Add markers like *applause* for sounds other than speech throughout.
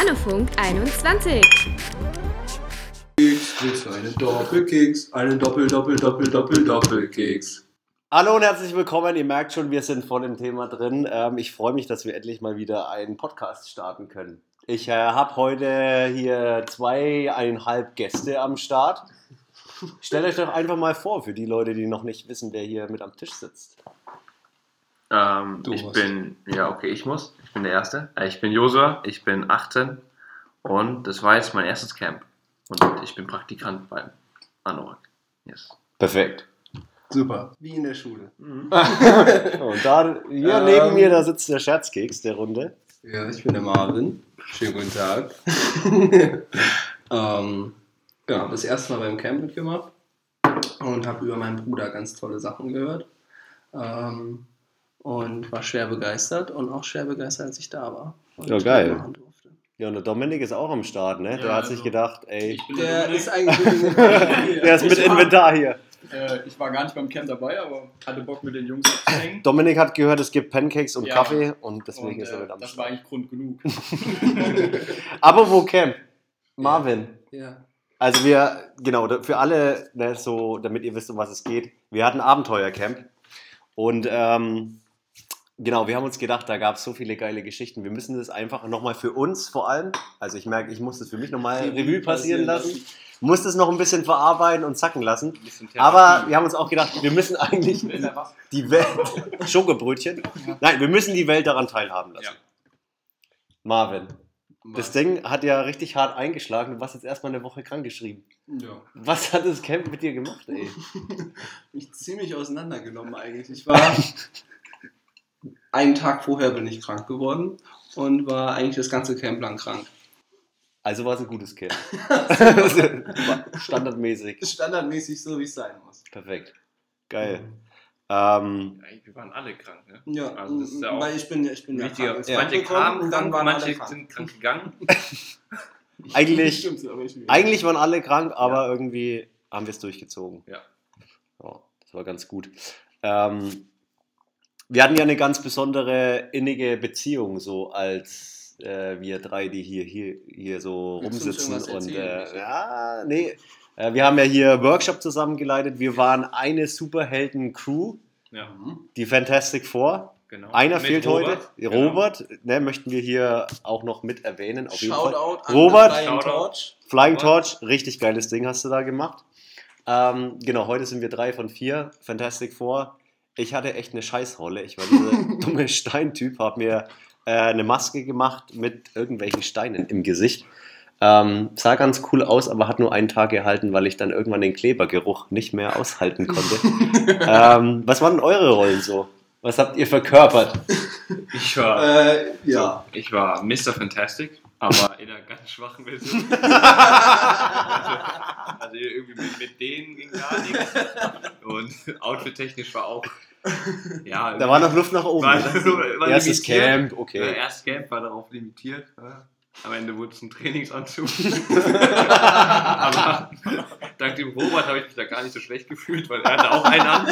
Annefunk 21. Willst du einen Doppelkeks? Einen Doppel, Doppel, Doppel, Doppel, Doppelkeks. Hallo und herzlich willkommen. Ihr merkt schon, wir sind voll im Thema drin. Ähm, ich freue mich, dass wir endlich mal wieder einen Podcast starten können. Ich äh, habe heute hier zweieinhalb Gäste am Start. Stellt euch doch einfach mal vor, für die Leute, die noch nicht wissen, wer hier mit am Tisch sitzt. Ähm, Du ich musst. bin, ja, okay, ich muss. Ich bin der Erste. Äh, Ich bin Josua, ich bin 18 und das war jetzt mein erstes Camp. Und ich bin Praktikant beim Anorak. Yes. Perfekt. Super. Wie in der Schule. *laughs* Und da hier Ähm. neben mir, da sitzt der Scherzkeks der Runde. Ja, ich bin der Marvin. Schönen guten Tag. *laughs* ähm, genau, das erste Mal beim Camp mitgemacht und habe über meinen Bruder ganz tolle Sachen gehört. Ähm, und war schwer begeistert und auch schwer begeistert, als ich da war. Und Ja, geil. Ja, und der Dominik ist auch am Start, ne? Der Ja, hat sich also- gedacht, ey, Ich bin Der Dominik. ist eigentlich *laughs* mit der ist mit Ich war- Inventar hier. Äh, ich war gar nicht beim Camp dabei, aber hatte Bock mit den Jungs abzuhängen. Dominik hat gehört, es gibt Pancakes und Ja. Kaffee und deswegen Und, ist er äh, mit am das war Start. eigentlich Grund genug. *laughs* *laughs* Aber wo Camp? Marvin. Ja. Also wir, genau, für alle, ne, so, damit ihr wisst, um was es geht, wir hatten Abenteuercamp und ähm, genau, wir haben uns gedacht, da gab es so viele geile Geschichten. Wir müssen das einfach nochmal für uns vor allem, also ich merke, ich muss das für mich nochmal Revue Revue passieren lassen, muss das noch ein bisschen verarbeiten und zacken lassen. Aber wir haben uns auch gedacht, wir müssen eigentlich die Welt, *laughs* Schokobrötchen, nein, wir müssen die Welt daran teilhaben lassen. Ja. Marvin, das? Ding hat ja richtig hart eingeschlagen. Du warst jetzt erstmal eine Woche krank geschrieben. Ja. Was hat das Camp mit dir gemacht, ey? *laughs* mich ziemlich auseinandergenommen eigentlich. Ich war *laughs* einen Tag vorher bin ich krank geworden und war eigentlich das ganze Camp lang krank. Also war es ein gutes Camp. *laughs* Standardmäßig. Standardmäßig so wie es sein muss. Perfekt. Geil. Ähm, Eigentlich, wir waren alle krank, ne? Ja, Also das ist ja auch weil ich bin, ich bin ja krank ins Manche kamen und dann waren alle manche krank. sind krank gegangen. *laughs* eigentlich, eigentlich waren alle krank, aber irgendwie haben wir es durchgezogen. Ja. Ja, das war ganz gut. Ähm, wir hatten ja eine ganz besondere innige Beziehung, so als äh, wir drei, die hier, hier, hier so rumsitzen. Und äh, ja, nee. Äh, wir haben ja hier Workshop zusammen geleitet. Wir waren eine Superhelden-Crew, Ja, die Fantastic Four. genau. Einer Mit fehlt Robert. heute. Genau. Robert, ne, möchten wir hier auch noch mit erwähnen. Auf jeden Fall. Shoutout an Robert. Flying. Torch. Flying. Torch, richtig geiles Ding hast du da gemacht. Ähm, genau, heute sind wir drei von vier. Fantastic Four. Ich hatte echt eine Scheißrolle. Ich war dieser *laughs* dumme Steintyp, habe mir äh, eine Maske gemacht mit irgendwelchen Steinen im Gesicht. Ähm, sah ganz cool aus, aber hat nur einen Tag gehalten, weil ich dann irgendwann den Klebergeruch nicht mehr aushalten konnte. *laughs* ähm, was waren denn eure Rollen so? Was habt ihr verkörpert? Ich war, Äh, ja. ich war Mr. Fantastic, aber in einer ganz schwachen Version. *laughs* also, also irgendwie mit, mit denen ging gar nichts. Und outfit-technisch war auch. Ja, Da war noch Luft nach oben. War- war Erstes limitiert. Camp, Ja, okay. erst Camp war darauf limitiert. Ja. Am Ende wurde es ein Trainingsanzug. *laughs* Aber dank dem Robert habe ich mich da gar nicht so schlecht gefühlt, weil er hatte auch einen an.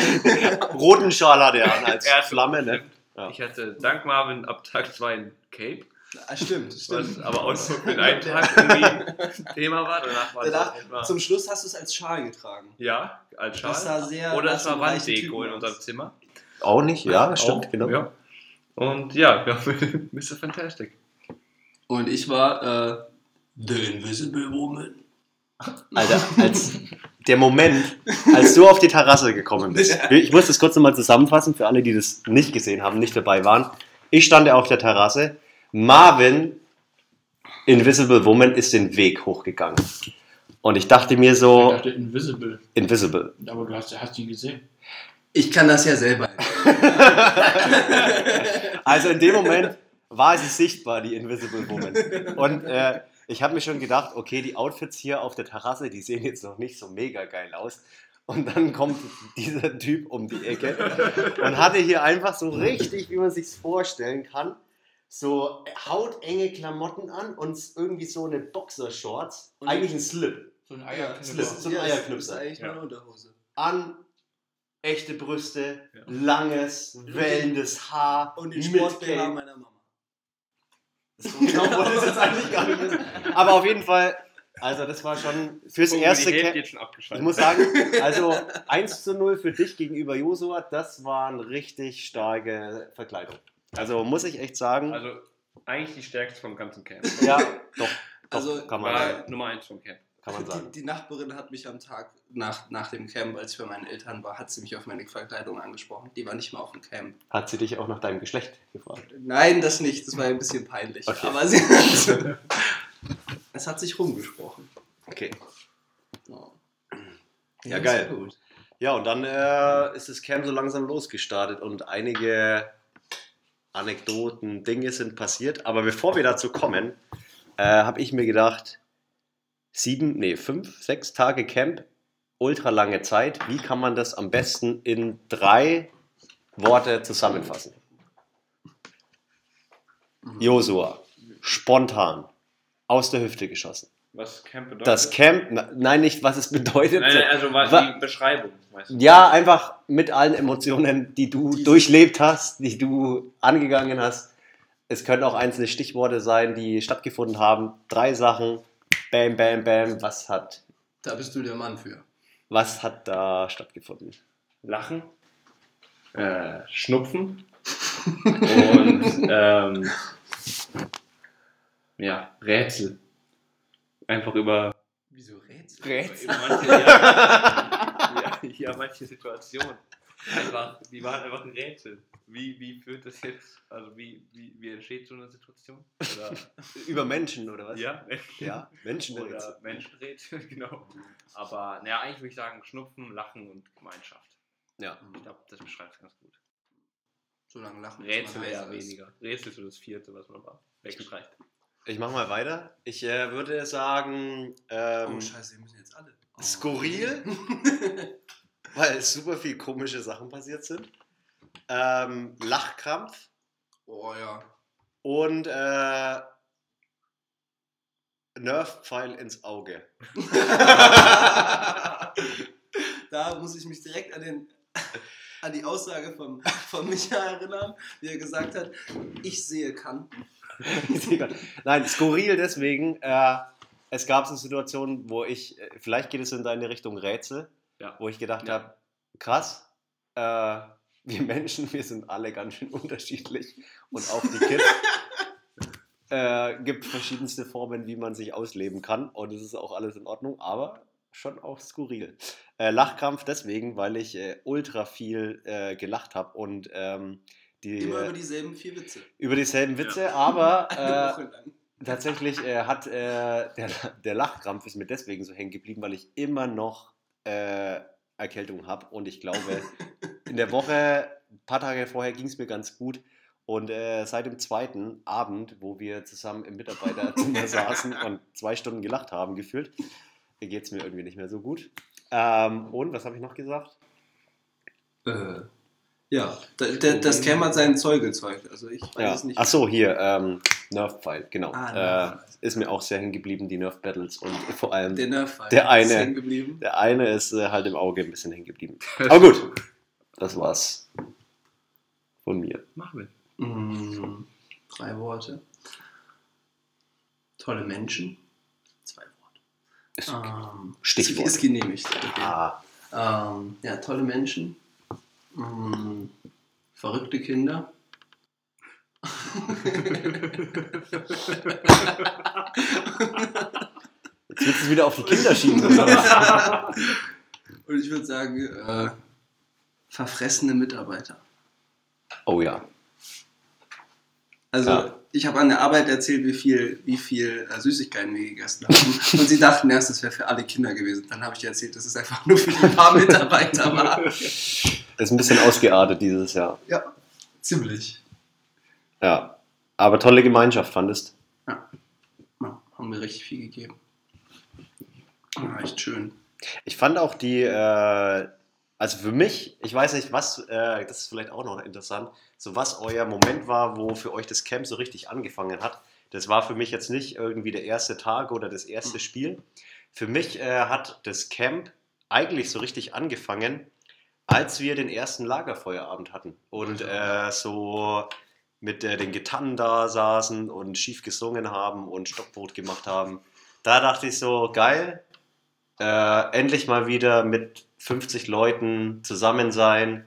Roten Schal hatte er an als Er Flamme, ne? Ja. Ich hatte dank Marvin ab Tag 2 ein Cape, Ah, stimmt, was stimmt. aber auch nur für einen Tag irgendwie ein Thema war. Danach war Danach, etwa, zum Schluss hast du es als Schal getragen. ja, als Schal. Das sah sehr Oder es so war einem Wanddeko in unserem Zimmer. Auch nicht, ja, stimmt, Auch, genau. Ja. Und ja, wir haben *laughs* Mr. Fantastic. Und ich war äh, The Invisible Woman. Alter, *laughs* als der Moment, als du auf die Terrasse gekommen bist. Ich muss das kurz nochmal zusammenfassen für alle, die das nicht gesehen haben, nicht dabei waren. Ich stand auf der Terrasse. Marvin, Invisible Woman, ist den Weg hochgegangen. Und ich dachte mir Ich so, dachte Invisible, Invisible. aber du hast, hast ihn gesehen. Ich kann das ja selber. *laughs* Also in dem Moment war sie sichtbar, die Invisible Woman. Und äh, ich habe mir schon gedacht, okay, die Outfits hier auf der Terrasse, die sehen jetzt noch nicht so mega geil aus. Und dann kommt dieser Typ um die Ecke und hatte hier einfach so richtig, wie man sich vorstellen kann, so hautenge Klamotten an und irgendwie so eine Boxershorts, eigentlich ein Slip So ein Slip, Eierknipper. so ein Ja, Eierknipser. Das ist eigentlich Ja. meine Unterhose. an, echte Brüste, Ja. langes, wellendes Haar Und den Cape. meiner Mama. So genau wollte ich es jetzt eigentlich gar nicht wissen. Aber auf jeden Fall, also das war schon fürs Oh, erste Camp. Ich muss sagen, *laughs* also 1 zu 0 für dich gegenüber Josua, das war eine richtig starke Verkleidung. Also muss ich echt sagen, Also eigentlich die stärkste vom ganzen Camp. ja, doch, doch Also, kann, man, sagen, War Nummer 1 vom Camp. Kann man sagen. Die, die Nachbarin hat mich am Tag nach, nach dem Camp, als ich bei meinen Eltern war, hat sie mich auf meine Verkleidung angesprochen. Die war nicht mal auf dem Camp. Hat sie dich auch nach deinem Geschlecht gefragt? Nein, das nicht. Das war ein bisschen peinlich. Okay. Aber sie hat, es *laughs* hat sich rumgesprochen. Okay. Ja, Ja, geil. Gut. Ja, und dann äh, ist das Camp so langsam losgestartet und einige Anekdoten, Dinge sind passiert. Aber bevor wir dazu kommen, äh, habe ich mir gedacht, sieben, nee, fünf, sechs Tage Camp, ultra lange Zeit. Wie kann man das am besten in drei Worte zusammenfassen? Josua, spontan, aus der Hüfte geschossen. Was Camp bedeutet? Das Camp, nein, nicht was es bedeutet. Nein, nein, also was Wa- die Beschreibung. Ja, einfach mit allen Emotionen, die du Die- durchlebt hast, die du angegangen hast. Es können auch einzelne Stichworte sein, die stattgefunden haben. Drei Sachen. Bam, bam, bam. Was hat, Da bist du der Mann für. was hat da stattgefunden? Lachen, äh, Schnupfen und ähm, ja, Rätsel. Einfach über, Wieso Rätsel? Rätsel? über manche, ja, *laughs* ja, ja, manche Situationen. Einfach, die waren einfach ein Rätsel. Wie, wie führt das jetzt, also wie, wie, wie entsteht so eine Situation? Oder, *laughs* Über Menschen oder was? ja, Ja, Menschen. oder Menschenrätsel, *laughs* genau. Aber naja, eigentlich würde ich sagen Schnupfen, Lachen und Gemeinschaft. Ja. Ich glaube, das beschreibt es ganz gut. So lange lachen. Rätsel eher weniger. Rätsel ist so das vierte, was man war. Weggestreicht. Ich mach mal weiter. Ich äh, würde sagen, ähm, Oh, scheiße, wir müssen jetzt alle. Oh. Skurril? *laughs* weil super viel komische Sachen passiert sind. Ähm, Lachkrampf Oh ja. und äh, Nerfpfeil ins Auge. *laughs* da muss ich mich direkt an, den, an die Aussage von, von Micha erinnern, wie er gesagt hat, ich sehe Kanten. *laughs* Egal. Nein, skurril deswegen. Äh, es gab so Situationen, wo ich, äh, vielleicht geht es in deine Richtung Rätsel, Ja. wo ich gedacht Ja. habe, krass, äh, *laughs* wir Menschen, wir sind alle ganz schön unterschiedlich und auch die Kids. *laughs* äh, gibt verschiedenste Formen, wie man sich ausleben kann und es ist auch alles in Ordnung, aber schon auch skurril. Äh, Lachkrampf deswegen, weil ich äh, ultra viel äh, gelacht habe und ähm, die, Immer über dieselben vier Witze. über dieselben Witze, *laughs* aber Eine äh. Tatsächlich äh, hat äh, der, der Lachkrampf ist mir deswegen so hängen geblieben, weil ich immer noch äh, Erkältung habe und ich glaube, in der Woche, ein paar Tage vorher ging es mir ganz gut und äh, seit dem zweiten Abend, wo wir zusammen im Mitarbeiterzimmer *laughs* saßen und zwei Stunden gelacht haben, gefühlt, geht es mir irgendwie nicht mehr so gut. Ähm, und was habe ich noch gesagt? Äh, ja, da, da, das Cam hat seinen Zoll gezeugt. Also ich weiß Ja. es nicht. Ach so, hier, ähm, Nerf-Pfeil, genau. Ah, äh, Nerf. ist mir auch sehr hängen geblieben, die Nerf-Battles und vor allem Der Nerf Der eine. ist hängen geblieben. Der eine ist äh, halt im Auge ein bisschen hängen geblieben. Aber gut, das war's von mir. Machen wir. Mm, drei Worte. Tolle Menschen. Zwei Worte. Ist Ähm, Stichwort. Ist genehmigt. Okay. Ah, Ähm, ja, tolle Menschen. Mm, verrückte Kinder. jetzt wird es wieder auf die Kinder schieben. Und ich würde sagen, äh, verfressene Mitarbeiter. oh ja. Also, Ja. ich habe an der Arbeit erzählt, wie viel, wie viel äh, Süßigkeiten wir gegessen haben. Und sie dachten erst, das wäre für alle Kinder gewesen. Dann habe ich dir erzählt, dass es einfach nur für die paar Mitarbeiter war. Ist ein bisschen ausgeartet dieses Jahr. Ja, ziemlich. Ja. Aber tolle Gemeinschaft, fandest Ja, haben wir richtig viel gegeben. War echt schön. Ich fand auch die, äh, also für mich, ich weiß nicht, was, äh, das ist vielleicht auch noch interessant, so was euer Moment war, wo für euch das Camp so richtig angefangen hat. Das war für mich jetzt nicht irgendwie der erste Tag oder das erste Spiel. Für mich äh, hat das Camp eigentlich so richtig angefangen, als wir den ersten Lagerfeuerabend hatten. Und äh, so mit äh, den Gitarren da saßen und schief gesungen haben und Stockbrot gemacht haben. Da dachte ich so, geil, äh, endlich mal wieder mit 50 Leuten zusammen sein,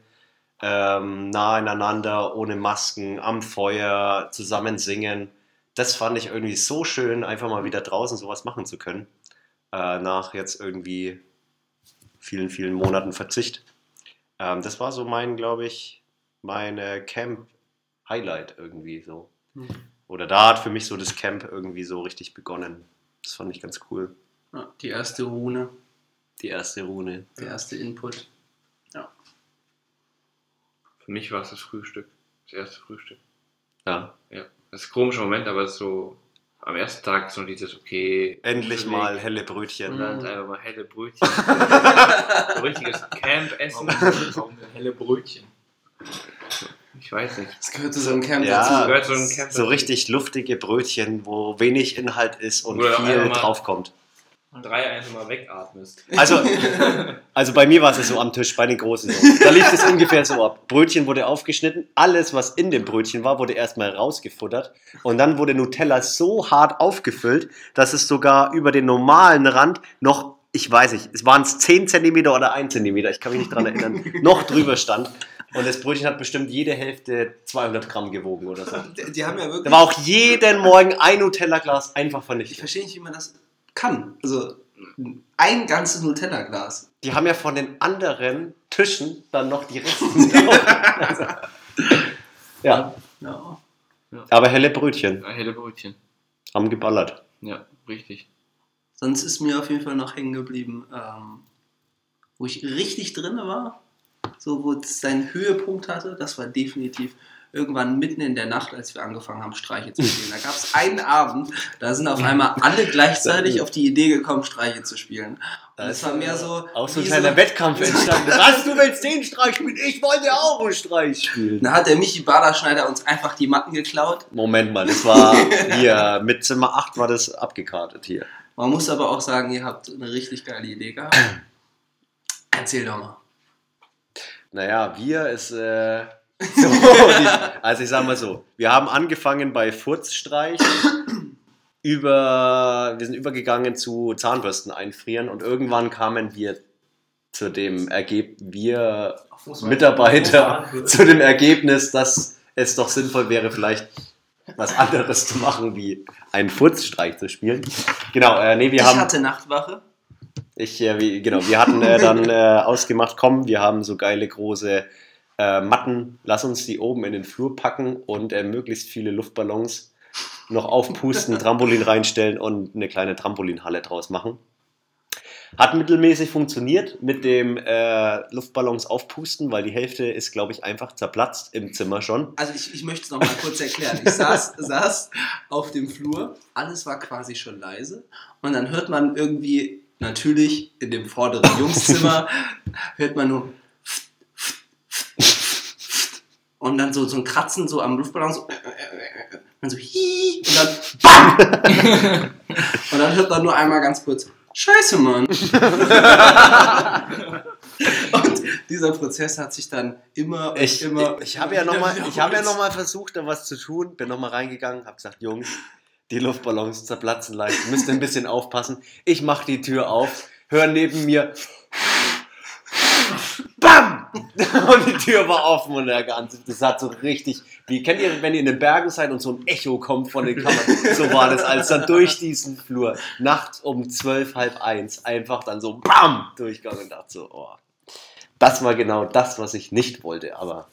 ähm, nah aneinander, ohne Masken, am Feuer, zusammen singen. Das fand ich irgendwie so schön, einfach mal wieder draußen sowas machen zu können. Äh, nach jetzt irgendwie vielen, vielen Monaten Verzicht. Ähm, das war so mein, glaube ich, meine Camp-Highlight irgendwie so. Hm. Oder da hat für mich so das Camp irgendwie so richtig begonnen. Das fand ich ganz cool. Ja, die erste Rune, Die erste Rune. der erste Input. Für mich war es das Frühstück. Das erste Frühstück. Ja. Ja. Das ist ein komischer Moment, aber es ist so am ersten Tag so dieses, okay. Endlich Weg. mal helle Und Brötchen. dann Mhm. einfach mal helle Brötchen. *laughs* so richtiges Camp-Essen. Warum helle Brötchen? Ich weiß nicht. Das gehört zu so einem Camp Ja. dazu. Gehört so ein Camp So richtig luftige Brötchen, wo wenig Inhalt ist und Oder viel draufkommt. Drei einfach mal wegatmest. Also, *laughs* also bei mir war es so am Tisch, bei den Großen so. Da lief es ungefähr so ab. Brötchen wurde aufgeschnitten, alles, was in dem Brötchen war, wurde erstmal rausgefuttert. Und dann wurde Nutella so hart aufgefüllt, dass es sogar über den normalen Rand noch, ich weiß nicht, es waren es 10 cm oder 1 cm, ich kann mich nicht dran erinnern, *laughs* noch drüber stand. Und das Brötchen hat bestimmt jede Hälfte 200 Gramm gewogen oder so. Die, die haben ja wirklich. Da war auch jeden Morgen ein Nutella-Glas einfach ich vernichtet. verstehe nicht, wie man das kann. Also ein ganzes Nutella-Glas. Die haben ja von den anderen Tischen dann noch die Reste *laughs* *laughs* drauf. Also, ja, Ja. aber helle Brötchen Ja, helle Brötchen. haben geballert. Ja, richtig. Sonst ist mir auf jeden Fall noch hängen geblieben, ähm, wo ich richtig drin war, so wo es seinen Höhepunkt hatte, das war definitiv irgendwann mitten in der Nacht, als wir angefangen haben, Streiche zu spielen. Da gab es einen Abend, da sind auf einmal alle gleichzeitig auf die Idee gekommen, Streiche zu spielen. Und es war mehr so. Auch so ein kleiner Wettkampf *laughs* entstanden. Was, du willst den Streich spielen? Ich wollte auch einen Streich spielen. Da hat der Michi Baderschneider uns einfach die Matten geklaut. Moment mal, das war hier, *laughs* mit Zimmer 8 war das abgekartet hier. Man muss aber auch sagen, ihr habt eine richtig geile Idee gehabt. *clears throat* Erzähl doch mal. Naja, wir ist, äh, *laughs* so, also ich sag mal so, wir haben angefangen bei Furzstreich, über, wir sind übergegangen zu Zahnbürsten einfrieren und irgendwann kamen wir zu dem Ergebnis, wir Mitarbeiter *laughs* zu dem Ergebnis, dass es doch sinnvoll wäre, vielleicht was anderes zu machen, wie einen Furzstreich zu spielen. Genau, äh, nee, wir ich haben. hatte Nachtwache. Ich, äh, wie, genau, wir hatten äh, dann *laughs* äh, ausgemacht, komm, wir haben so geile große äh, Matten, lass uns die oben in den Flur packen und äh, möglichst viele Luftballons noch aufpusten, *laughs* Trampolin reinstellen und eine kleine Trampolinhalle draus machen. Hat mittelmäßig funktioniert mit dem äh, Luftballons aufpusten, weil die Hälfte ist, glaube ich, einfach zerplatzt im Zimmer schon. Also ich, ich möchte es nochmal kurz erklären. Ich saß, *laughs* saß auf dem Flur, alles war quasi schon leise und dann hört man irgendwie, natürlich in dem vorderen Jungszimmer, *laughs* hört man nur und dann so, so ein Kratzen so am Luftballon, so, dann so hi, und dann BAM! Und dann hört man nur einmal ganz kurz, Scheiße, Mann. *laughs* Und dieser Prozess hat sich dann immer und Ich, immer. ich, ich habe ja nochmal hab ja noch mal versucht, da was zu tun, bin nochmal reingegangen, habe gesagt, Jungs, die Luftballons zerplatzen leicht, müsst ein bisschen aufpassen. Ich mache die Tür auf, höre neben mir! *laughs* Und die Tür war offen und der ganze, das hat so richtig, wie kennt ihr, wenn ihr in den Bergen seid und so ein Echo kommt von den Kammern, so war das, als dann durch diesen Flur, nachts um zwölf, halb eins, einfach dann so BAM! durchgegangen und dachte so, oh. Das war genau das, was ich nicht wollte, aber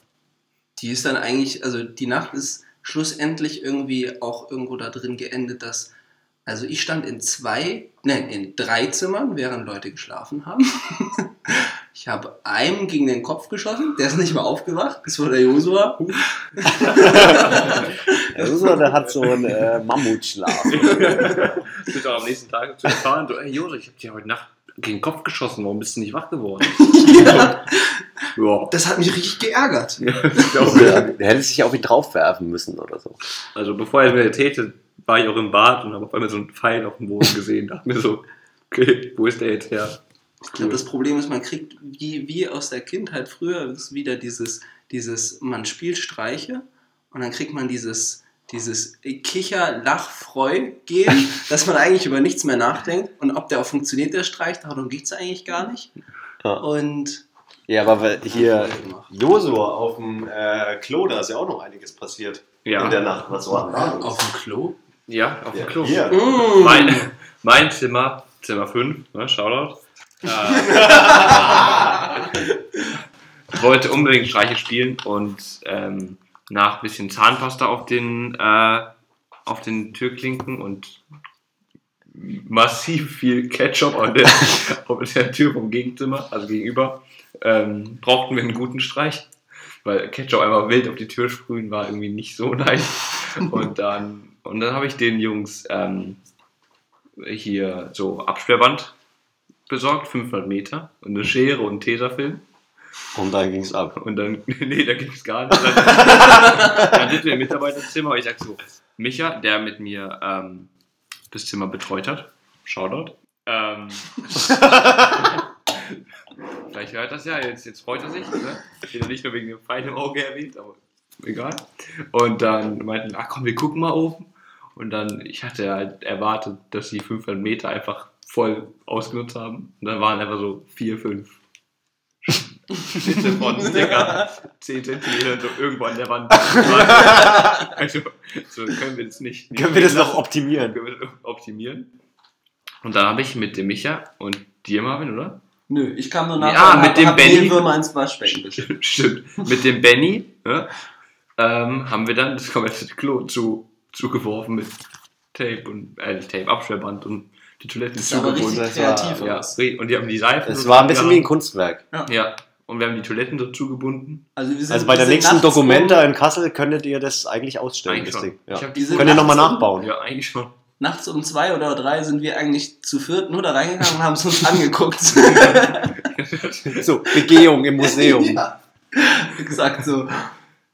Die ist dann eigentlich, also die Nacht ist schlussendlich irgendwie auch irgendwo da drin geendet, dass, also ich stand in zwei, nein, in drei Zimmern, während Leute geschlafen haben. *laughs* Ich habe einem gegen den Kopf geschossen, der ist nicht mehr aufgewacht, das war der Josua. Der Uso, der hat so einen äh, Mammutschlaf. Du bist auch am nächsten Tag zu erfahren, du, ey Jose, ich hab dir heute Nacht gegen den Kopf geschossen, warum bist du nicht wach geworden? Ja, *laughs* Ja. das hat mich richtig geärgert. Der hätte sich auf ihn draufwerfen müssen oder so. Also bevor er mir erzählte, war ich auch im Bad und habe auf einmal so einen Pfeil auf dem Boden gesehen. Dachte mir so, okay, wo ist der jetzt her? Ich glaube, das Problem ist, man kriegt wie, wie aus der Kindheit früher ist wieder dieses, dieses, man spielt Streiche und dann kriegt man dieses, dieses Kicher-Lach-Freu-Gel, *laughs* dass man eigentlich über nichts mehr nachdenkt und ob der auch funktioniert, der Streich, darum geht es eigentlich gar nicht. Ja. Und Ja, aber hier Josua auf dem äh, Klo, da ist ja auch noch einiges passiert. Ja. In der Nacht. Was war denn auf dem Klo? Ja, auf Ja, dem Klo. Mm. Mein, mein Zimmer, Zimmer 5, ne, Shoutout. Äh, wollte unbedingt Streiche spielen und ähm, nach ein bisschen Zahnpasta auf den, äh, auf den Türklinken und massiv viel Ketchup an der, *laughs* auf der Tür vom Gegenzimmer, also gegenüber, ähm, brauchten wir einen guten Streich. Weil Ketchup einfach wild auf die Tür sprühen war irgendwie nicht so nice. Und dann, und dann habe ich den Jungs ähm, hier so Absperrband besorgt, 500 Meter, und eine Schere und einen Tesafilm. Und dann ging es ab. Und dann, *laughs* nee, da ging es gar nicht. Dann, *laughs* dann sind wir im Mitarbeiterzimmer und ich sag so, Micha, der mit mir ähm, das Zimmer betreut hat, Shoutout. Ähm, *laughs* vielleicht hört das ja, jetzt, jetzt freut er sich. Ne? Er nicht nur wegen dem Pfeil im Auge erwähnt, aber egal. Und dann meinten, ach komm, wir gucken mal oben. Und dann, ich hatte halt erwartet, dass die 500 Meter einfach voll ausgenutzt haben. Und dann waren einfach so vier, fünf Schnitte von *laughs* Sticker, 10 Zentimeter so irgendwo an der Wand. *laughs* also, so können wir das nicht. nicht Können wir das noch optimieren? können wir das optimieren. Und dann habe ich mit dem Micha und dir, Marvin, oder? Nö, ich kam nur Ja, nach und mit hab- dem hab Benny. Mehlwürmer ins Waschbecken geschickt. *laughs* Stimmt. Mit dem Benny ne, ähm, haben wir dann das komplette Klo zu, zugeworfen mit Tape und, äh, Tape, Absperrband und die Toiletten sah aber zugebunden, richtig das war- kreativ Ja, aus. und die haben die Seifen. Es war ein bisschen wie ein. Kunstwerk. Ja, und wir haben die Toiletten so zugebunden. Also, wir sind, Also bei wir der sind nächsten um- in Kassel könntet ihr das eigentlich ausstellen, Eigentlich schon. Ja. Könnt ihr nochmal um- nachbauen. Ja, eigentlich schon. Nachts um zwei oder drei sind wir eigentlich zu viert nur da reingegangen und haben es uns *laughs* angeguckt. So, Begehung im Museum. *laughs* ja. Exakt so.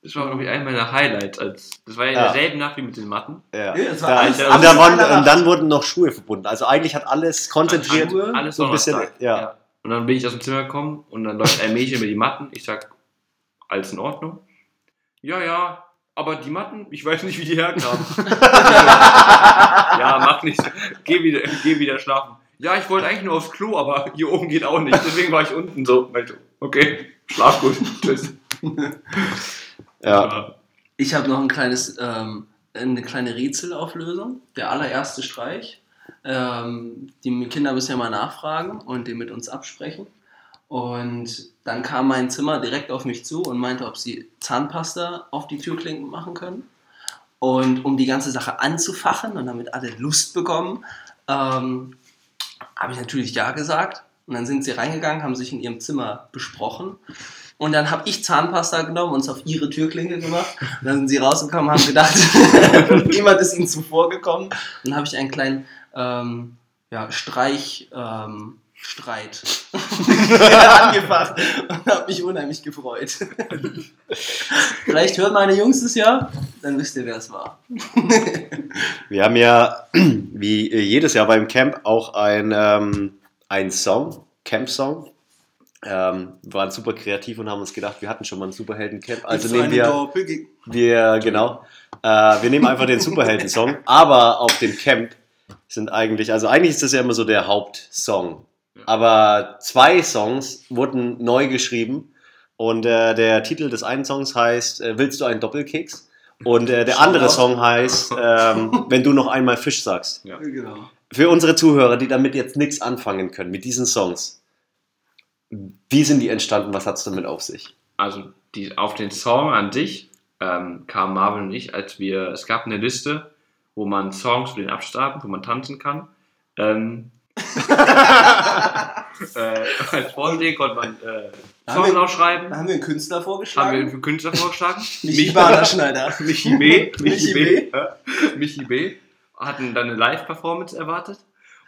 Das war, glaube ich, einer meiner Highlights. Als, das war ja in Ja. derselben Nacht wie mit den Matten. Ja. Ja, das war Da, alles- an der Wand, und dann wurden noch Schuhe verbunden. Also eigentlich hat alles konzentriert. Schuhe? Alles so ein bisschen, Donnerstag. ja. Und dann bin ich aus dem Zimmer gekommen und dann läuft ein Mädchen mit die Matten. Ich sag, alles in Ordnung. Ja, ja, aber die Matten, ich weiß nicht, wie die herkamen. *laughs* ja, mach nichts. Geh wieder, geh wieder schlafen. Ja, ich wollte eigentlich nur aufs Klo, aber hier oben geht auch nicht. Deswegen war ich unten so. Okay, schlaf gut. Tschüss. *laughs* Ja. Ich habe noch ein kleines, ähm, eine kleine Rätselauflösung. Der allererste Streich. Ähm, die Kinder müssen ja mal nachfragen und den mit uns absprechen. Und dann kam mein Zimmer direkt auf mich zu und meinte, ob sie Zahnpasta auf die Türklinken machen können. Und um die ganze Sache anzufachen und damit alle Lust bekommen, ähm, habe ich natürlich Ja gesagt. Und dann sind sie reingegangen, haben sich in ihrem Zimmer besprochen. Und dann habe ich Zahnpasta genommen und es auf ihre Türklinke gemacht. Und dann sind sie rausgekommen, haben gedacht, *laughs* jemand ist ihnen zuvorgekommen. Und dann habe ich einen kleinen ähm, ja, Streich, ähm, Streit *laughs* angefacht und habe mich unheimlich gefreut. *laughs* Vielleicht hören meine Jungs es ja, dann wisst ihr, wer es war. Wir haben ja wie jedes Jahr beim Camp auch ein, ähm, ein Song, Camp-Song. Ähm, wir waren super kreativ und haben uns gedacht, wir hatten schon mal ein Superhelden-Camp. Also So nehmen wir, wir, genau, äh, wir nehmen einfach den Superhelden-Song, *laughs* aber auf dem Camp sind eigentlich, also eigentlich ist das ja immer so der Hauptsong. Aber zwei Songs wurden neu geschrieben und äh, der Titel des einen Songs heißt äh, Willst du einen Doppelkeks? Und äh, der andere. Song heißt ähm, *laughs* Wenn du noch einmal Fisch sagst. Genau. Für unsere Zuhörer, die damit jetzt nichts anfangen können, mit diesen Songs, wie sind die entstanden? Was hat es damit auf sich? Also die, auf den Song an sich ähm, kam Marvin und ich, als wir, es gab eine Liste, wo man Songs für den Abschlussabend, wo man tanzen kann. Ähm, *laughs* äh, als Vorschläge konnte man äh, Songs wir- aufschreiben. Haben wir einen Künstler Haben wir vorgeschlagen. einen Künstler vorgeschlagen. *laughs* Michi Baderschneider. *laughs* Michi B. Michi B. Michi B. Hatten dann eine Live-Performance erwartet.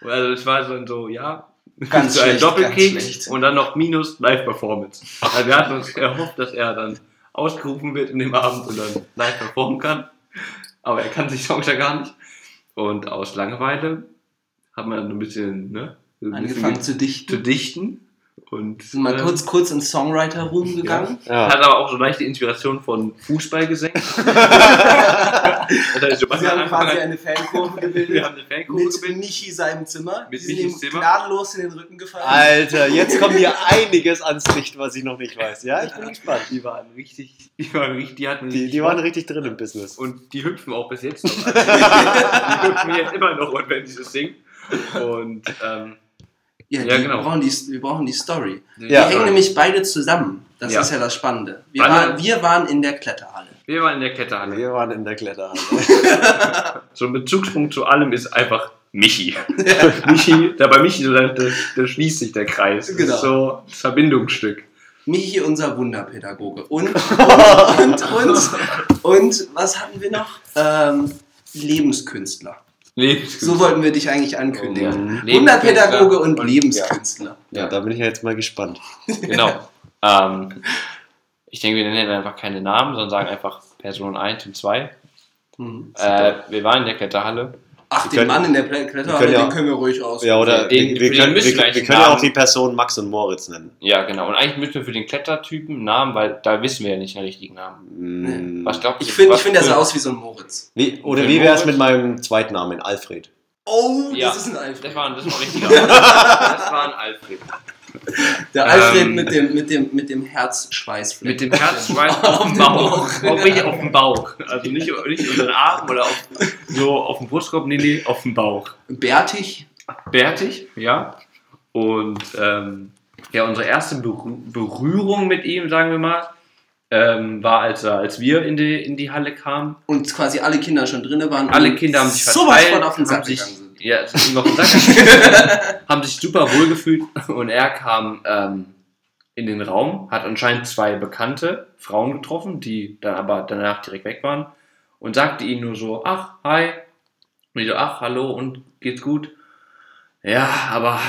Und also es war so, so ja, Ganz so ein schlecht, schlecht. und dann noch minus Live-Performance. Also wir hatten uns erhofft, dass er dann ausgerufen wird in dem Abend und dann live performen kann. Aber er kann sich *laughs* Songs ja gar nicht. Und aus Langeweile hat man dann ein bisschen, ne, ein bisschen Angefangen zu zu dichten. Und Sind mal äh, kurz, kurz ins Songwriter-Room gegangen. Ja. hat aber auch so leichte Inspiration von das *laughs* heißt, Giovanni Wir haben quasi eine Fankurve *laughs* wir gebildet. haben eine Fankurve Mit gebildet. Michi seinem Zimmer. Mit Die sind ihm Zimmer. gnadenlos in den Rücken gefallen. Alter, jetzt kommt hier *laughs* einiges ans Licht, was ich noch nicht weiß. Ja, ich bin gespannt. Die waren richtig, die waren richtig, die hatten Die, die waren richtig drin im Business. und die hüpfen auch bis jetzt noch. Also, die hüpfen jetzt immer noch und wenn dieses Ding. Und ähm, Ja, Ja, die genau. brauchen die, wir brauchen die Story. Ja. wir hängen nämlich beide zusammen. Das Ja. ist ja das Spannende. Wir, waren, wir waren in der Kletterhalle. wir waren in der Kletterhalle. Wir waren in der Kletterhalle. *laughs* So ein Bezugspunkt zu allem ist einfach Michi. *laughs* *laughs* Michi, da bei Michi, da, da, da schließt sich der Kreis. Das Genau. ist so das Verbindungsstück. Michi, unser Wunderpädagoge. Und, und, und, und, was hatten wir noch? Ähm, Lebenskünstler. So wollten wir dich eigentlich ankündigen. Ja. Wunderpädagoge und Und- Lebenskünstler. Ja, da bin ich ja jetzt mal gespannt. Genau. ähm, ich denke, wir nennen einfach keine Namen, sondern sagen einfach Person 1 und 2. Hm. Äh, wir waren in der Kletterhalle. Ach, wir den können- Mann in der Kle- Kletterhalle, ja- den können wir ruhig aus. Ja, oder Den- wir, für wir den können, wir, wir können ja auch die Person Max und Moritz nennen. Ja, genau. Und eigentlich müssen wir für den Klettertypen einen Namen, weil da wissen wir ja nicht den richtigen Namen. Mm. Was glaubt Ich finde, find, der sah aus wie so ein Moritz. Wie, oder Der wie wäre es mit meinem zweiten Namen, Alfred? Oh, Ja, das ist ein Alfred. Das war, das war ein *laughs* richtiger. das war ein Alfred. Der Alfred ähm, mit dem, mit dem, mit dem Herzschweißfleck. Mit dem Herzschweiß *laughs* auf dem Bauch. Richtig auf dem Bauch. Also nicht, nicht unter den Arm oder auf, so auf dem Brustkorb, nee, nee, auf dem Bauch. Bärtig. Bärtig, ja. Und ähm, ja, unsere erste Berü- Berührung mit ihm, sagen wir mal, ähm, war, als, als wir in die, in die Halle kamen. Und quasi alle Kinder schon drin waren. Alle Kinder haben sich verteilt, von auf den haben sich. Ja, auf den Sack haben sich super wohl gefühlt und er kam ähm, in den Raum, hat anscheinend zwei bekannte Frauen getroffen, die dann aber danach direkt weg waren und sagte ihnen nur so, ach, hi. Und ich so, ach, hallo und geht's gut? Ja, aber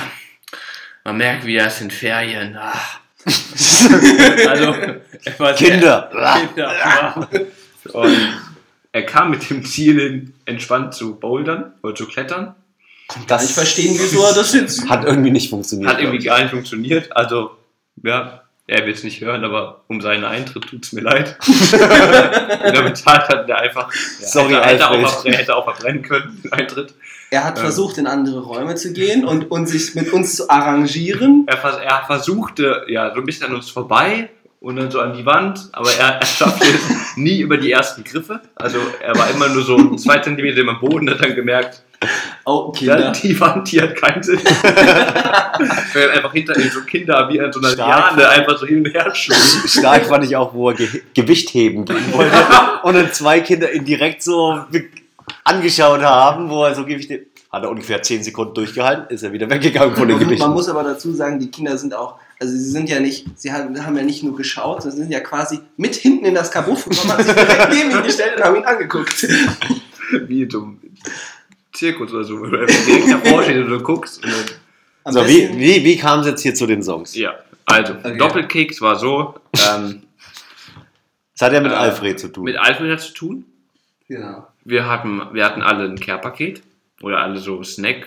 man merkt wieder, es sind Ferien. Ach. *laughs* also, er sehr- Kinder! Kinder. Und er kam mit dem Ziel hin, entspannt zu bouldern oder zu klettern. Kann ich verstehen, wieso er das jetzt. Hat irgendwie nicht funktioniert. Hat irgendwie gar nicht funktioniert. Also, ja, er will es nicht hören, aber um seinen Eintritt tut es mir leid. *laughs* Wenn er bezahlt hat, der einfach. Ja, Sorry, hätte, hätte, auch, verbrennen- hätte auch verbrennen können, den Eintritt. Er hat Ähm. versucht, in andere Räume zu gehen und, und sich mit uns zu arrangieren. Er, vers er versuchte, ja, so ein bisschen an uns vorbei und dann so an die Wand, aber er, er schaffte es *laughs* nie über die ersten Griffe. Also, er war immer nur so zwei Zentimeter im Boden, hat dann gemerkt, *laughs* Oh, Kinder. die Wand, die hat keinen Sinn. *laughs* Weil einfach hinter ihm so Kinder wie an so einer Stark. Liane einfach so hin und her schwimmen. Stark fand ich auch, wo er Ge Gewicht heben gehen wollte *laughs* und dann zwei Kinder ihn direkt so angeschaut haben, wo er so Gewicht hebt. Hat er ungefähr 10 Sekunden durchgehalten, ist er wieder weggegangen von den Man Gewichten. muss aber dazu sagen, die Kinder sind auch, also sie sind ja nicht, sie haben, haben ja nicht nur geschaut, sondern sind ja quasi mit hinten in das Kabuff gekommen, haben sich direkt neben ihn gestellt und haben ihn angeguckt. Wie einem Zirkus oder so, wo du einfach direkt davor stehst und du guckst. Und dann, So, wie, wie, wie kam es jetzt hier zu den Songs? ja, also, Okay. Doppelkeks war so, ähm, Das hat ja mit Äh, Alfred zu tun. mit Alfred hat zu tun. Genau. Wir hatten, wir hatten alle ein Care-Paket oder alle so Snack,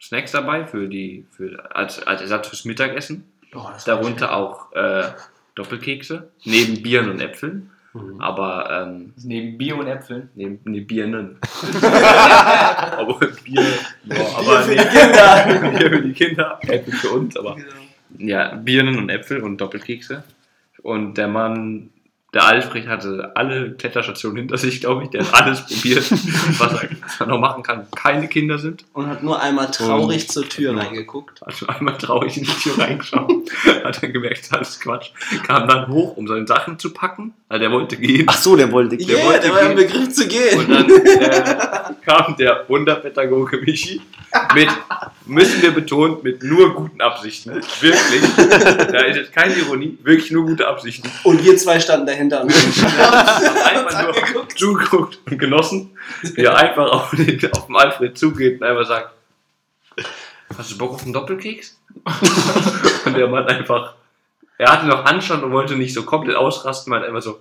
Snacks dabei für die, für, als, als Ersatz fürs Mittagessen. Oh, Darunter auch äh, Doppelkekse, neben Bieren und Äpfeln. Mhm. Aber ähm, Neben Bier und Äpfeln. neben nee, Birnen. aber Bier, *laughs* boah, aber für nee, die Kinder. *laughs* Bier für die Kinder, Äpfel für uns, aber Genau. ja, Birnen und Äpfel und Doppelkekse. Und der Mann, der Alfred hatte alle Kletterstationen hinter sich, glaube ich. Der hat alles probiert, *laughs* was er, was er noch machen kann. Keine Kinder sind. Und hat nur einmal traurig Und- zur Tür reingeguckt. Also einmal traurig in die Tür reingeschaut, *laughs* hat dann gemerkt, das ist Quatsch. Kam dann hoch, um seine Sachen zu packen. Also der wollte gehen. Ach so, der wollte. Yeah, wollte der war im gehen. Begriff zu gehen. Und dann äh, *laughs* kam der Wunderpädagoge Michi mit, müssen wir betonen, mit nur guten Absichten. Wirklich. Da ist jetzt keine Ironie, wirklich nur gute Absichten. Und wir zwei standen dahinter und Einfach nur angeguckt. zugeguckt und genossen, wie er einfach auf, den, auf den Alfred zugeht und einfach sagt, hast du Bock auf einen Doppelkeks? Und der Mann einfach, er hatte noch Anstand und wollte nicht so komplett ausrasten, meinte einfach so,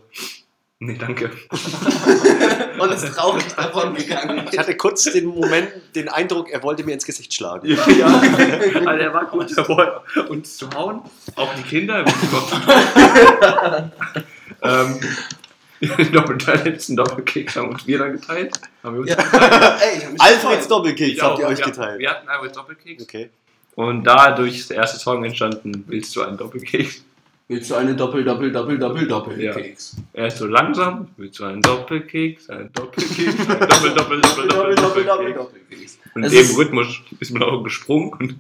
nee, danke. *laughs* Und ist traurig davon gegangen. Ich hatte kurz den Moment, den Eindruck, er wollte mir ins Gesicht schlagen. Ja, *laughs* ja. also er war gut dabei, uns zu hauen. Auch die Kinder. *laughs* ähm, den Doppel- den letzten Doppelkeks haben uns wir dann geteilt. Haben wir uns Ja. geteilt. Ey, Alfreds. Doppelkeks Ich habt ihr euch Wir- geteilt. Wir hatten Alfreds Doppelkeks. Okay. Und dadurch ist der erste Song entstanden, willst du einen Doppelkeks? Willst du eine Doppel, Doppel, Doppel, Doppel, Doppel Ja. Er ist so langsam, willst du einen Doppelkeks, einen Doppelkeks, einen Doppel, Doppel, Doppel, Doppel, Doppelkeks. Doppelkeks. Und Es in dem Rhythmus ist man auch gesprungen. Und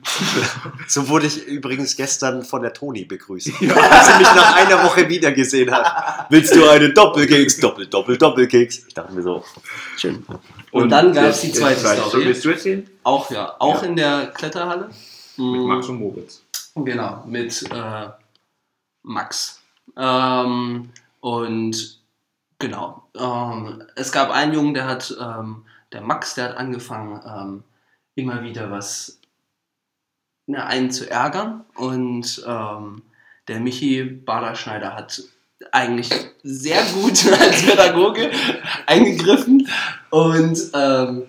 So wurde ich übrigens gestern von der Toni begrüßt. Als sie mich nach einer Woche wieder gesehen hat. Willst du einen Doppelkeks? Doppel, Doppel, Doppelkeks. Ich dachte mir so, schön. Und dann gab's jetzt- die zweite Story. So, willst du erzählen? Auch ja, auch Ja. in der Kletterhalle. Mit Mm, Max und Moritz. Genau, mit äh, Max. Ähm, und genau, ähm, es gab einen Jungen, der hat, ähm, der Max, der hat angefangen, ähm, immer wieder was, ne, einen zu ärgern. Und ähm, der Michi Baderschneider hat eigentlich sehr gut *laughs* als Pädagoge eingegriffen und ähm,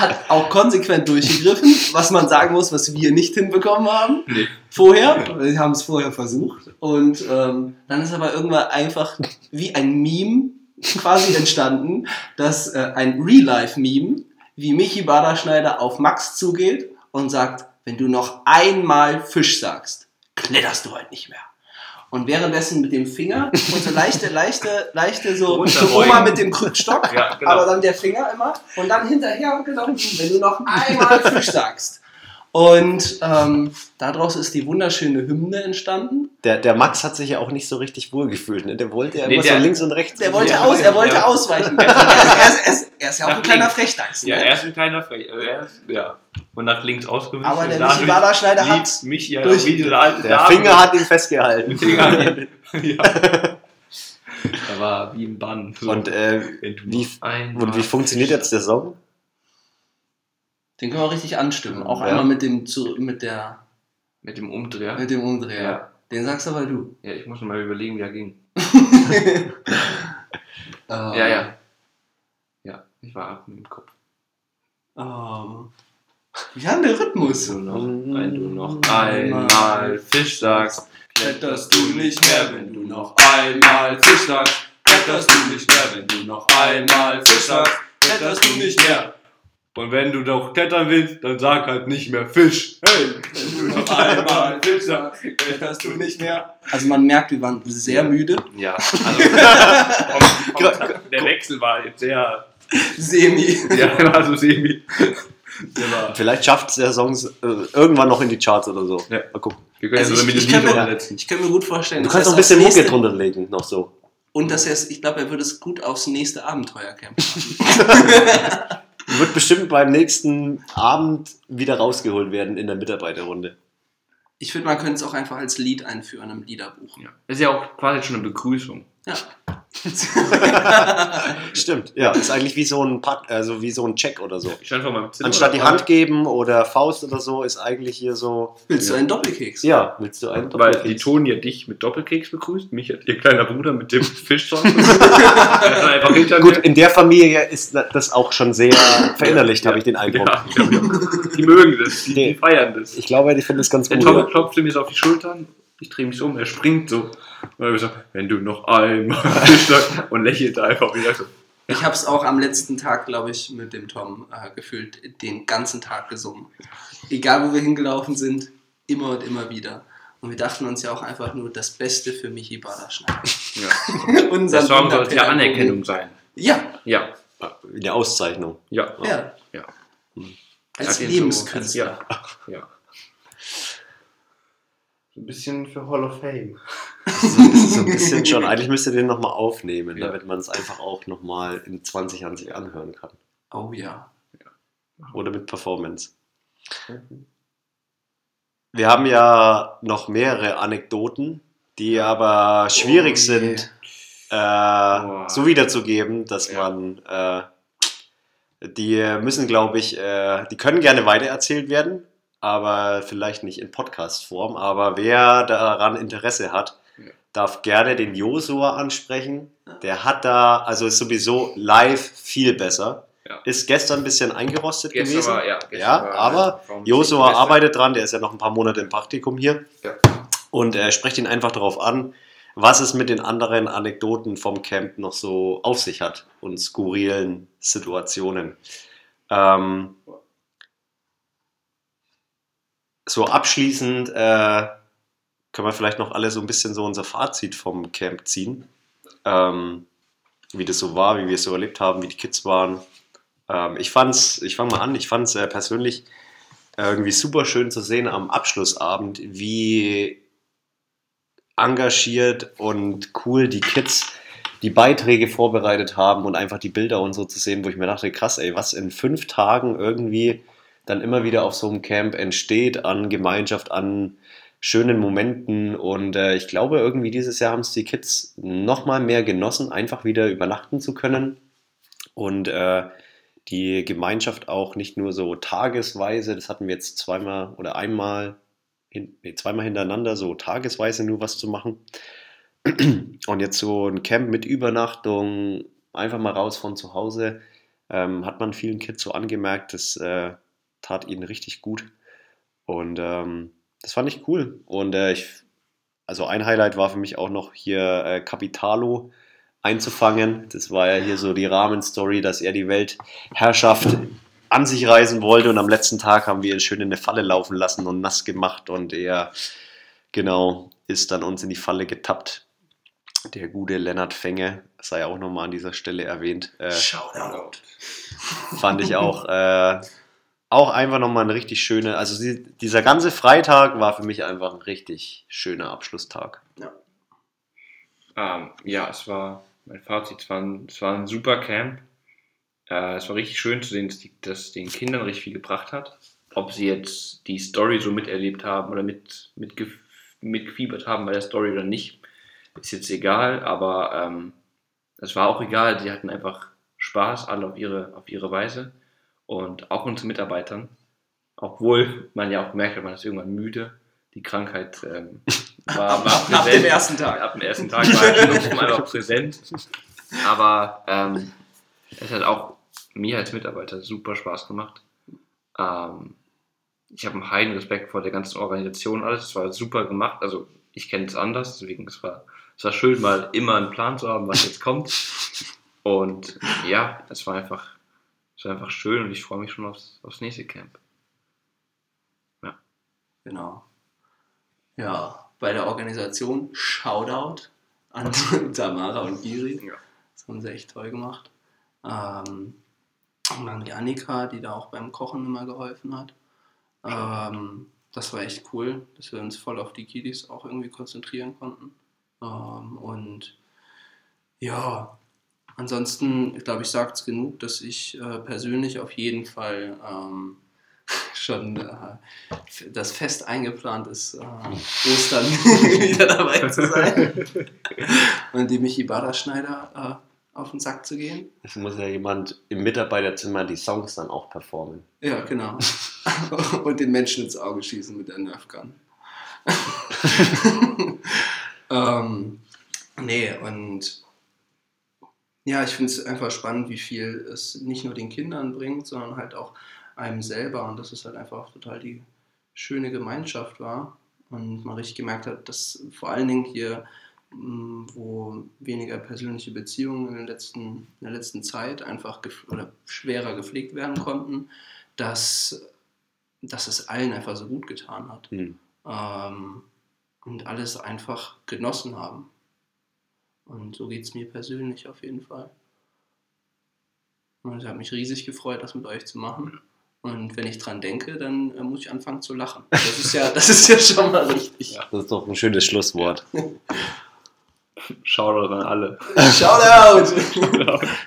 hat auch konsequent durchgegriffen, was man sagen muss, was wir nicht hinbekommen haben Nee. vorher. Wir haben es vorher versucht. Und ähm, dann ist aber irgendwann einfach wie ein Meme quasi entstanden, dass äh, ein Real-Life-Meme, wie Michi Baderschneider auf Max zugeht und sagt, wenn du noch einmal Fisch sagst, kletterst du heute nicht mehr. Und währenddessen mit dem Finger und so leichte, leichte, leichte, so, so. Oma mit dem Krückstock, Ja, genau. aber dann der Finger immer und dann hinterher gelaufen, wenn du noch einmal *laughs* Fisch sagst. Und ähm, daraus ist die wunderschöne Hymne entstanden. Der, der Max hat sich ja auch nicht so richtig wohlgefühlt. Ne? Der wollte ja Nee, immer der- so links und rechts. Der wollte, aus, er wollte ja. ausweichen. *laughs* Er, ist, er, ist, er ist ja auch ein Nach kleiner links. Frechdachs. Ja, Ne? er ist ein kleiner Frech. ist, ja. Und nach links ausgewichen. Aber der Michi Baderschneider liebt hat mich ja durch- wie diese alte Der Dame. Finger hat ihn festgehalten. Finger hat ihn- *laughs* ja. Er war wie im Bann. So. Und, äh, Wenn du wie, und wie funktioniert jetzt der Song? Den können wir richtig anstimmen. Auch Ja. einmal mit dem, zu, mit, der, Mit dem Umdreher. mit dem Umdreher. Ja. Den sagst aber du. Ja, ich muss noch mal überlegen, wie er ging. *laughs* Ähm, Ja, ja. Ja, ich war ab im Kopf. Ähm, wie haben der Rhythmus? Du noch, wenn du noch einmal Fisch sagst, kletterst du nicht mehr, wenn du noch einmal Fisch sagst, kletterst du nicht mehr, wenn du noch einmal Fisch sagst, kletterst du nicht mehr. Und wenn du doch klettern willst, dann sag halt nicht mehr Fisch. Hey, wenn du noch einmal *laughs* Fisch sagst, kletterst du nicht mehr. Also man merkt, wir waren sehr müde. Ja, *laughs* also vom, vom, der Wechsel war jetzt sehr, Semi. ja, *laughs* war so semi. War, Vielleicht schafft es der Song äh, irgendwann noch in die Charts oder so. Ja. Mal gucken. wir können Also ja so ich, ich, kann mir, ich kann mir gut vorstellen, Du kannst noch ein bisschen Mucke drunter legen, noch so. Und dass er ich glaube, er würde es gut aufs nächste Abenteuercamp Wird bestimmt beim nächsten Abend wieder rausgeholt werden in der Mitarbeiterrunde. Ich finde, man könnte es auch einfach als Lied einführen im Liederbuch. Ja. Das ist ja auch quasi schon eine Begrüßung. Ja. *laughs* Stimmt, ja. Ist eigentlich wie so ein Pat, also wie so ein Check oder so. Anstatt die Hand geben oder Faust oder so, ist eigentlich hier so. Willst du einen Doppelkeks? Ja, willst du einen Weil die Doppelkeks? Toni hat dich mit Doppelkeks begrüßt, mich hat ihr kleiner Bruder mit dem *laughs* Fischsong. Gut, in der Familie ist das auch schon sehr verinnerlicht, habe ich den Eindruck. Ja, ja, ja. Die mögen das, die, die feiern das. Ich glaube, die finden das ganz Der gut. Tom Ja. klopft mir so auf die Schultern, ich drehe mich so um, er springt so. Und er sagt, wenn du noch einmal *laughs* und lächelt einfach wieder so. Ich habe es auch am letzten Tag, glaube ich, mit dem Tom äh, gefühlt den ganzen Tag gesungen. Egal, wo wir hingelaufen sind, immer und immer wieder. Und wir dachten uns ja auch einfach nur das Beste für Michi Baderschneider. Ja. *laughs* Unser Der Song sollte ja. Anerkennung sein. Ja, Ja, Eine Auszeichnung. ja. ja. Ja. Als Lebenskünstler. So, ja, ja. So ein bisschen für Hall of Fame. Das ist so ein *laughs* bisschen schon. Eigentlich müsst ihr den nochmal aufnehmen, Ja. damit man es einfach auch nochmal in 20 Jahren sich anhören kann. Oh ja. Oder mit Performance. Wir haben ja noch mehrere Anekdoten, die aber schwierig Oh sind, äh, Boah. so wiederzugeben, dass Ja. man. Äh, die müssen, glaube ich, äh, die können gerne weitererzählt werden, aber vielleicht nicht in Podcast-Form. Aber wer daran Interesse hat, darf gerne den Josua ansprechen. Der hat da, also ist sowieso live viel besser. Ja. Ist gestern ein bisschen eingerostet Gestern gewesen. war, ja, Ja, war- aber Josua arbeitet dran, der ist ja noch ein paar Monate im Praktikum hier. Ja. Und er spricht ihn einfach darauf an, was es mit den anderen Anekdoten vom Camp noch so auf sich hat und skurrilen Situationen. Ähm, so abschließend äh, können wir vielleicht noch alle so ein bisschen so unser Fazit vom Camp ziehen. Ähm, wie das so war, wie wir es so erlebt haben, wie die Kids waren. Ähm, ich fand's, ich fange mal an, ich fand es äh, persönlich irgendwie super schön zu sehen am Abschlussabend, wie engagiert und cool die Kids die Beiträge vorbereitet haben und einfach die Bilder und so zu sehen, wo ich mir dachte, krass, ey, was in fünf Tagen irgendwie dann immer wieder auf so einem Camp entsteht an Gemeinschaft, an schönen Momenten und äh, ich glaube irgendwie dieses Jahr haben es die Kids nochmal mehr genossen, einfach wieder übernachten zu können und äh, die Gemeinschaft auch nicht nur so tagesweise, das hatten wir jetzt zweimal oder einmal, hin, nee, zweimal hintereinander, so tagesweise nur was zu machen. Und jetzt so ein Camp mit Übernachtung, einfach mal raus von zu Hause, ähm, hat man vielen Kids so angemerkt, das äh, tat ihnen richtig gut. Und ähm, das fand ich cool. Und äh, ich, also ein Highlight war für mich auch noch hier äh, Capitalo einzufangen. Das war ja hier so die Rahmenstory, dass er die Weltherrschaft an sich reisen wollte und am letzten Tag haben wir ihn schön in eine Falle laufen lassen und nass gemacht und er, genau, ist dann uns in die Falle getappt. Der gute Lennart Fenge, sei auch nochmal an dieser Stelle erwähnt, äh, Shoutout. fand ich auch, äh, auch einfach nochmal ein richtig schöner, also die, dieser ganze Freitag war für mich einfach ein richtig schöner Abschlusstag. Ähm, ja, es war, mein Fazit, es war ein, es war ein super Camp. Äh, es war richtig schön zu sehen, dass, die, dass den Kindern richtig viel gebracht hat. Ob sie jetzt die Story so miterlebt haben oder mit, mit, mitgefiebert haben bei der Story oder nicht, ist jetzt egal, aber ähm, es war auch egal. Sie hatten einfach Spaß, alle auf ihre, auf ihre Weise. Und auch unsere Mitarbeitern, obwohl man ja auch gemerkt hat, man ist irgendwann müde. Die Krankheit ähm, *laughs* war, war Ab dem präsent. ersten Tag. Ab dem ersten Tag war einfach präsent. Aber ähm, es hat auch mir als Mitarbeiter super Spaß gemacht. Ähm, ich habe einen heiden Respekt vor der ganzen Organisation alles. Es war super gemacht. Also ich kenne es anders, deswegen es war es war schön, mal immer einen Plan zu haben, was jetzt kommt. Und ja, es war einfach, es war einfach schön und ich freue mich schon aufs, aufs nächste Camp. Genau. Ja, bei der Organisation Shoutout an *laughs* Tamara und Giri. Ja. Das haben sie echt toll gemacht. Ähm, und dann die Annika, die da auch beim Kochen immer geholfen hat. Ähm, das war echt cool, dass wir uns voll auf die Kiddies auch irgendwie konzentrieren konnten. Ähm, und ja, ansonsten, glaube ich, sagt es genug, dass ich äh, persönlich auf jeden Fall ähm, *laughs* schon äh, das fest eingeplant ist, äh, Ostern *laughs* wieder dabei zu sein. *laughs* Und die Michi Baderschneider äh, auf den Sack zu gehen. Es muss ja jemand im Mitarbeiterzimmer die Songs dann auch performen. Ja, genau. Und den Menschen ins Auge schießen mit der Nerfgun. ähm, nee, und ja, ich finde es einfach spannend, wie viel es nicht nur den Kindern bringt, sondern halt auch einem selber. Und dass es halt einfach total die schöne Gemeinschaft war. Und man richtig gemerkt hat, dass vor allen Dingen hier, mh, wo weniger persönliche Beziehungen in, den letzten, in der letzten Zeit einfach gef oder schwerer gepflegt werden konnten, dass, dass es allen einfach so gut getan hat. Hm. Ähm, und alles einfach genossen haben. Und so geht es mir persönlich auf jeden Fall. Und ich habe mich riesig gefreut, das mit euch zu machen. Und wenn ich dran denke, dann äh, muss ich anfangen zu lachen. Das ist ja, *laughs* das ist ja schon mal richtig. Das ist doch ein schönes Schlusswort. Shoutout an alle. Shoutout! *laughs* *laughs*